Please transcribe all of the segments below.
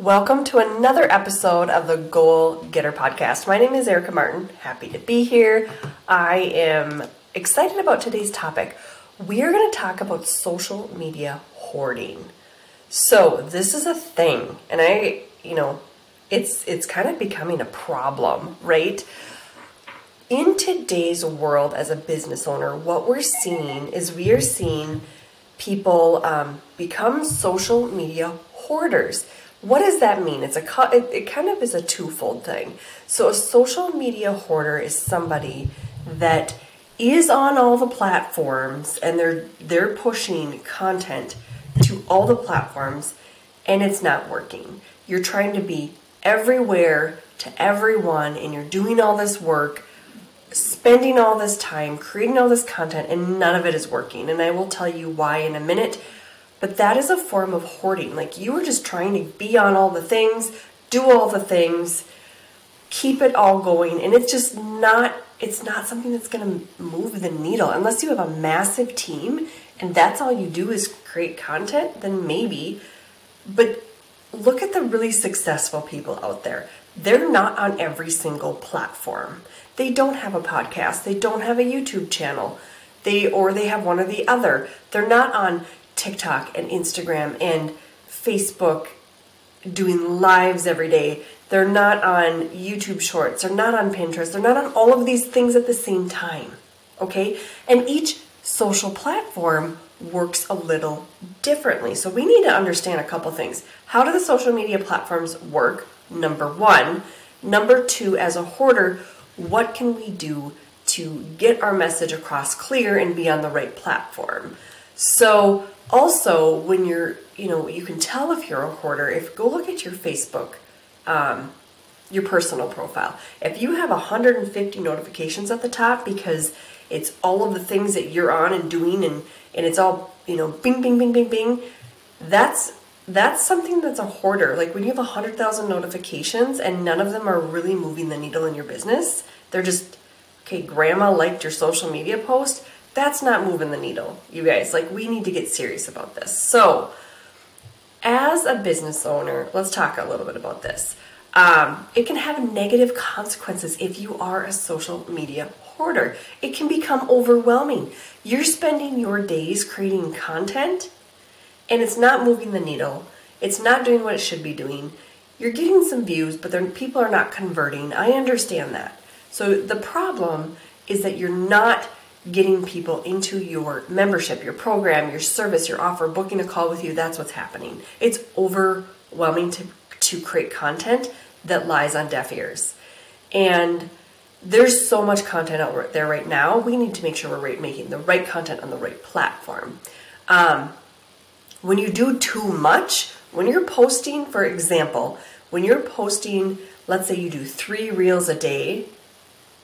Welcome to another episode of the Goal Getter Podcast. My name is Erica Martin. Happy to be here. I am excited about today's topic. We are going to talk about social media hoarding. So, this is a thing, and I, you know, it's it's kind of becoming a problem, right? In today's world as a business owner, what we're seeing is we are seeing people um, become social media hoarders. What does that mean? It's a it, it kind of is a twofold thing. So a social media hoarder is somebody that is on all the platforms and they're they're pushing content to all the platforms and it's not working. You're trying to be everywhere to everyone and you're doing all this work spending all this time creating all this content and none of it is working. And I will tell you why in a minute. But that is a form of hoarding. Like you are just trying to be on all the things, do all the things, keep it all going. And it's just not it's not something that's going to move the needle unless you have a massive team and that's all you do is create content, then maybe. But look at the really successful people out there. They're not on every single platform. They don't have a podcast, they don't have a YouTube channel. They or they have one or the other. They're not on TikTok and Instagram and Facebook doing lives every day. They're not on YouTube Shorts. They're not on Pinterest. They're not on all of these things at the same time. Okay? And each social platform works a little differently. So we need to understand a couple things. How do the social media platforms work? Number one. Number two, as a hoarder, what can we do to get our message across clear and be on the right platform? So also when you're, you know, you can tell if you're a hoarder if go look at your Facebook um, your personal profile. If you have 150 notifications at the top because it's all of the things that you're on and doing and and it's all, you know, bing bing bing bing bing, that's that's something that's a hoarder. Like when you have 100,000 notifications and none of them are really moving the needle in your business, they're just okay, grandma liked your social media post, that's not moving the needle. You guys, like we need to get serious about this. So, as a business owner, let's talk a little bit about this. Um, it can have negative consequences if you are a social media hoarder. It can become overwhelming. You're spending your days creating content and it's not moving the needle. It's not doing what it should be doing. You're getting some views, but people are not converting. I understand that. So the problem is that you're not getting people into your membership, your program, your service, your offer, booking a call with you, that's what's happening. It's overwhelming to, to create content that lies on deaf ears. And there's so much content out there right now. We need to make sure we're making the right content on the right platform. Um, when you do too much, when you're posting, for example, when you're posting, let's say you do three reels a day,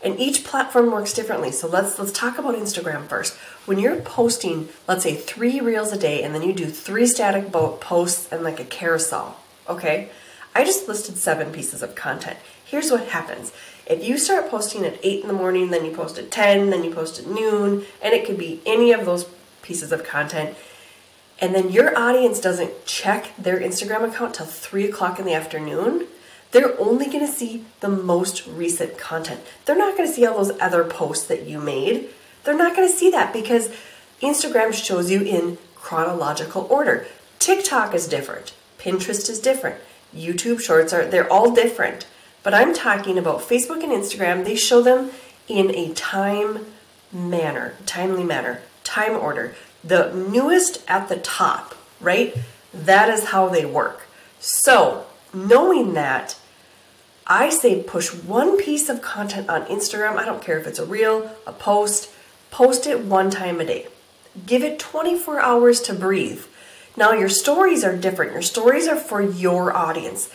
and each platform works differently. So let's let's talk about Instagram first. When you're posting, let's say three reels a day, and then you do three static posts and like a carousel. Okay, I just listed seven pieces of content. Here's what happens: if you start posting at eight in the morning, then you post at ten, then you post at noon, and it could be any of those pieces of content. And then your audience doesn't check their Instagram account till three o'clock in the afternoon they're only going to see the most recent content. They're not going to see all those other posts that you made. They're not going to see that because Instagram shows you in chronological order. TikTok is different. Pinterest is different. YouTube shorts are they're all different. But I'm talking about Facebook and Instagram, they show them in a time manner, timely manner, time order. The newest at the top, right? That is how they work. So, knowing that, I say push one piece of content on Instagram. I don't care if it's a reel, a post, post it one time a day. Give it 24 hours to breathe. Now, your stories are different. Your stories are for your audience.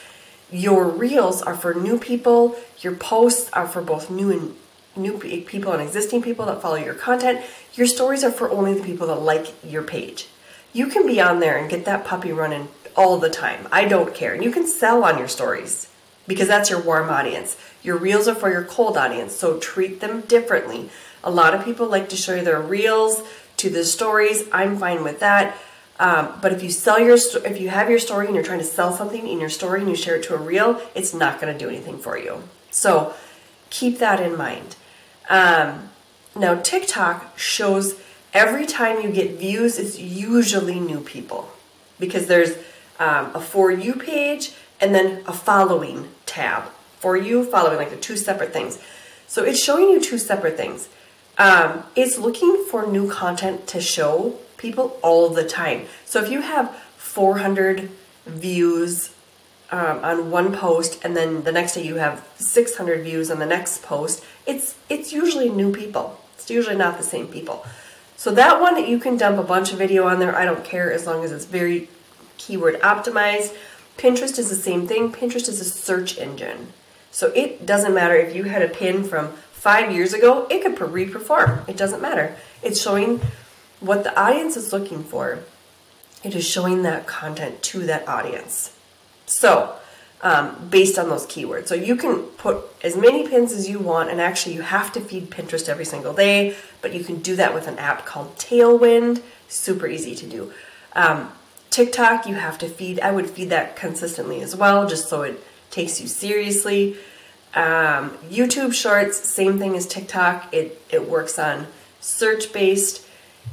Your reels are for new people. Your posts are for both new and new people and existing people that follow your content. Your stories are for only the people that like your page. You can be on there and get that puppy running all the time. I don't care. And you can sell on your stories because that's your warm audience. Your reels are for your cold audience, so treat them differently. A lot of people like to show you their reels to the stories. I'm fine with that. Um, but if you sell your if you have your story and you're trying to sell something in your story and you share it to a reel, it's not going to do anything for you. So keep that in mind. Um, now TikTok shows every time you get views, it's usually new people because there's um, a for you page and then a following tab. For you, following, like the two separate things. So it's showing you two separate things. Um, it's looking for new content to show people all the time. So if you have 400 views um, on one post and then the next day you have 600 views on the next post, it's it's usually new people. It's usually not the same people. So that one you can dump a bunch of video on there. I don't care as long as it's very keyword optimized. Pinterest is the same thing. Pinterest is a search engine. So it doesn't matter if you had a pin from five years ago, it could re-perform. It doesn't matter. It's showing what the audience is looking for. It is showing that content to that audience. So, um, based on those keywords. So you can put as many pins as you want, and actually, you have to feed Pinterest every single day, but you can do that with an app called Tailwind. Super easy to do. Um, TikTok, you have to feed, I would feed that consistently as well, just so it takes you seriously. Um, YouTube Shorts, same thing as TikTok. It it works on search based,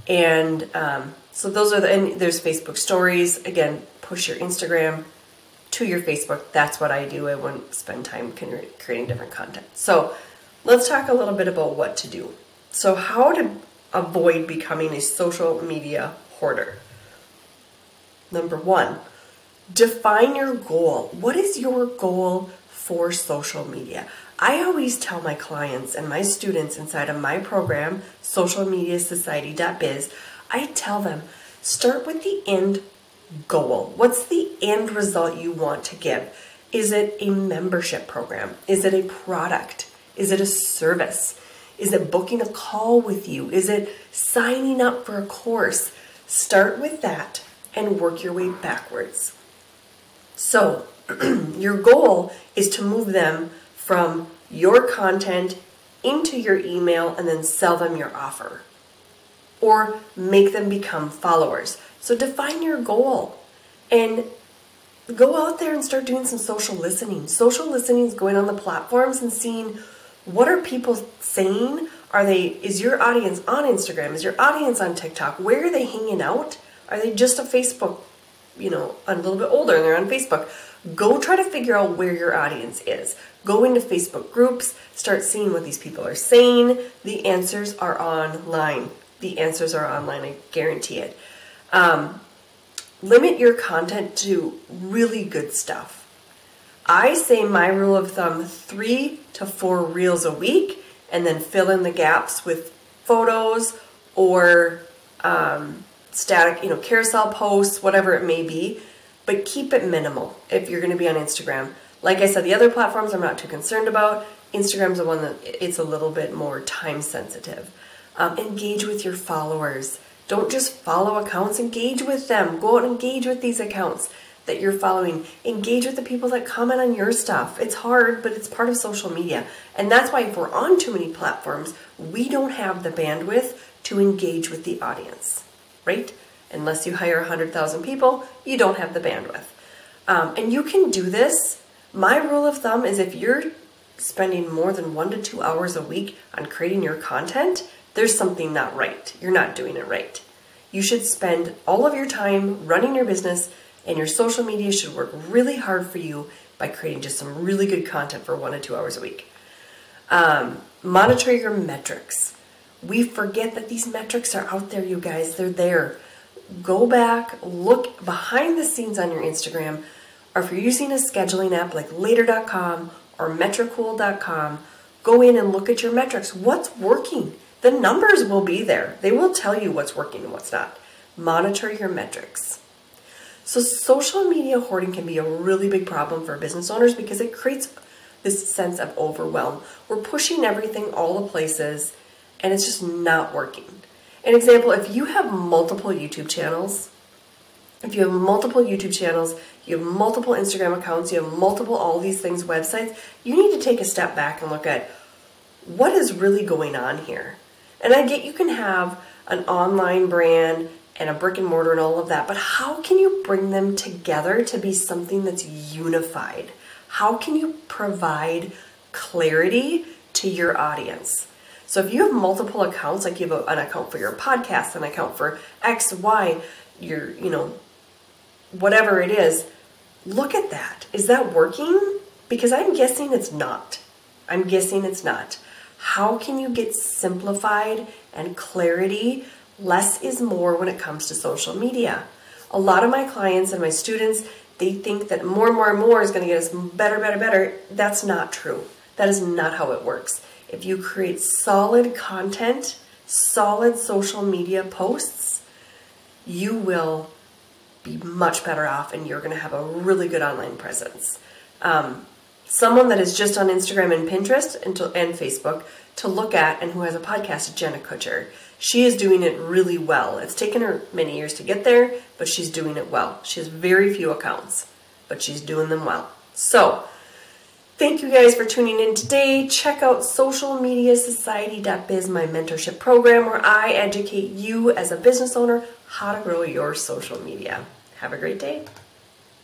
and um, so those are the. And there's Facebook Stories. Again, push your Instagram to your Facebook. That's what I do. I wouldn't spend time creating different content. So let's talk a little bit about what to do. So how to avoid becoming a social media hoarder. Number one, define your goal. What is your goal for social media. I always tell my clients and my students inside of my program, socialmediasociety.biz, I tell them start with the end goal. What's the end result you want to give? Is it a membership program? Is it a product? Is it a service? Is it booking a call with you? Is it signing up for a course? Start with that and work your way backwards. So, your goal is to move them from your content into your email and then sell them your offer or make them become followers. So define your goal and go out there and start doing some social listening. Social listening is going on the platforms and seeing what are people saying? Are they is your audience on Instagram? Is your audience on TikTok? Where are they hanging out? Are they just a Facebook, you know, a little bit older and they're on Facebook? Go try to figure out where your audience is. Go into Facebook groups, start seeing what these people are saying. The answers are online. The answers are online, I guarantee it. Um, limit your content to really good stuff. I say my rule of thumb three to four reels a week, and then fill in the gaps with photos or um, static, you know, carousel posts, whatever it may be but keep it minimal if you're going to be on Instagram. Like I said, the other platforms I'm not too concerned about. Instagram's the one that it's a little bit more time sensitive. Um, engage with your followers. Don't just follow accounts, engage with them. Go out and engage with these accounts that you're following. Engage with the people that comment on your stuff. It's hard, but it's part of social media. And that's why if we're on too many platforms, we don't have the bandwidth to engage with the audience, right? Unless you hire 100,000 people, you don't have the bandwidth. Um, and you can do this. My rule of thumb is if you're spending more than one to two hours a week on creating your content, there's something not right. You're not doing it right. You should spend all of your time running your business, and your social media should work really hard for you by creating just some really good content for one to two hours a week. Um, monitor your metrics. We forget that these metrics are out there, you guys. They're there go back, look behind the scenes on your Instagram, or if you're using a scheduling app like later.com or metricool.com, go in and look at your metrics. What's working? The numbers will be there. They will tell you what's working and what's not. Monitor your metrics. So, social media hoarding can be a really big problem for business owners because it creates this sense of overwhelm. We're pushing everything all the places and it's just not working. An example, if you have multiple YouTube channels, if you have multiple YouTube channels, you have multiple Instagram accounts, you have multiple all these things, websites, you need to take a step back and look at what is really going on here. And I get you can have an online brand and a brick and mortar and all of that, but how can you bring them together to be something that's unified? How can you provide clarity to your audience? So if you have multiple accounts, like you have an account for your podcast, an account for X, Y, your, you know, whatever it is, look at that. Is that working? Because I'm guessing it's not. I'm guessing it's not. How can you get simplified and clarity? Less is more when it comes to social media. A lot of my clients and my students, they think that more and more and more is going to get us better, better, better. That's not true. That is not how it works. If you create solid content, solid social media posts, you will be much better off and you're going to have a really good online presence. Um, someone that is just on Instagram and Pinterest and, to, and Facebook to look at and who has a podcast, Jenna Kutcher. She is doing it really well. It's taken her many years to get there, but she's doing it well. She has very few accounts, but she's doing them well. So, thank you guys for tuning in today. Check out socialmediasociety.biz, my mentorship program, where I educate you as a business owner how to grow your social media. Have a great day.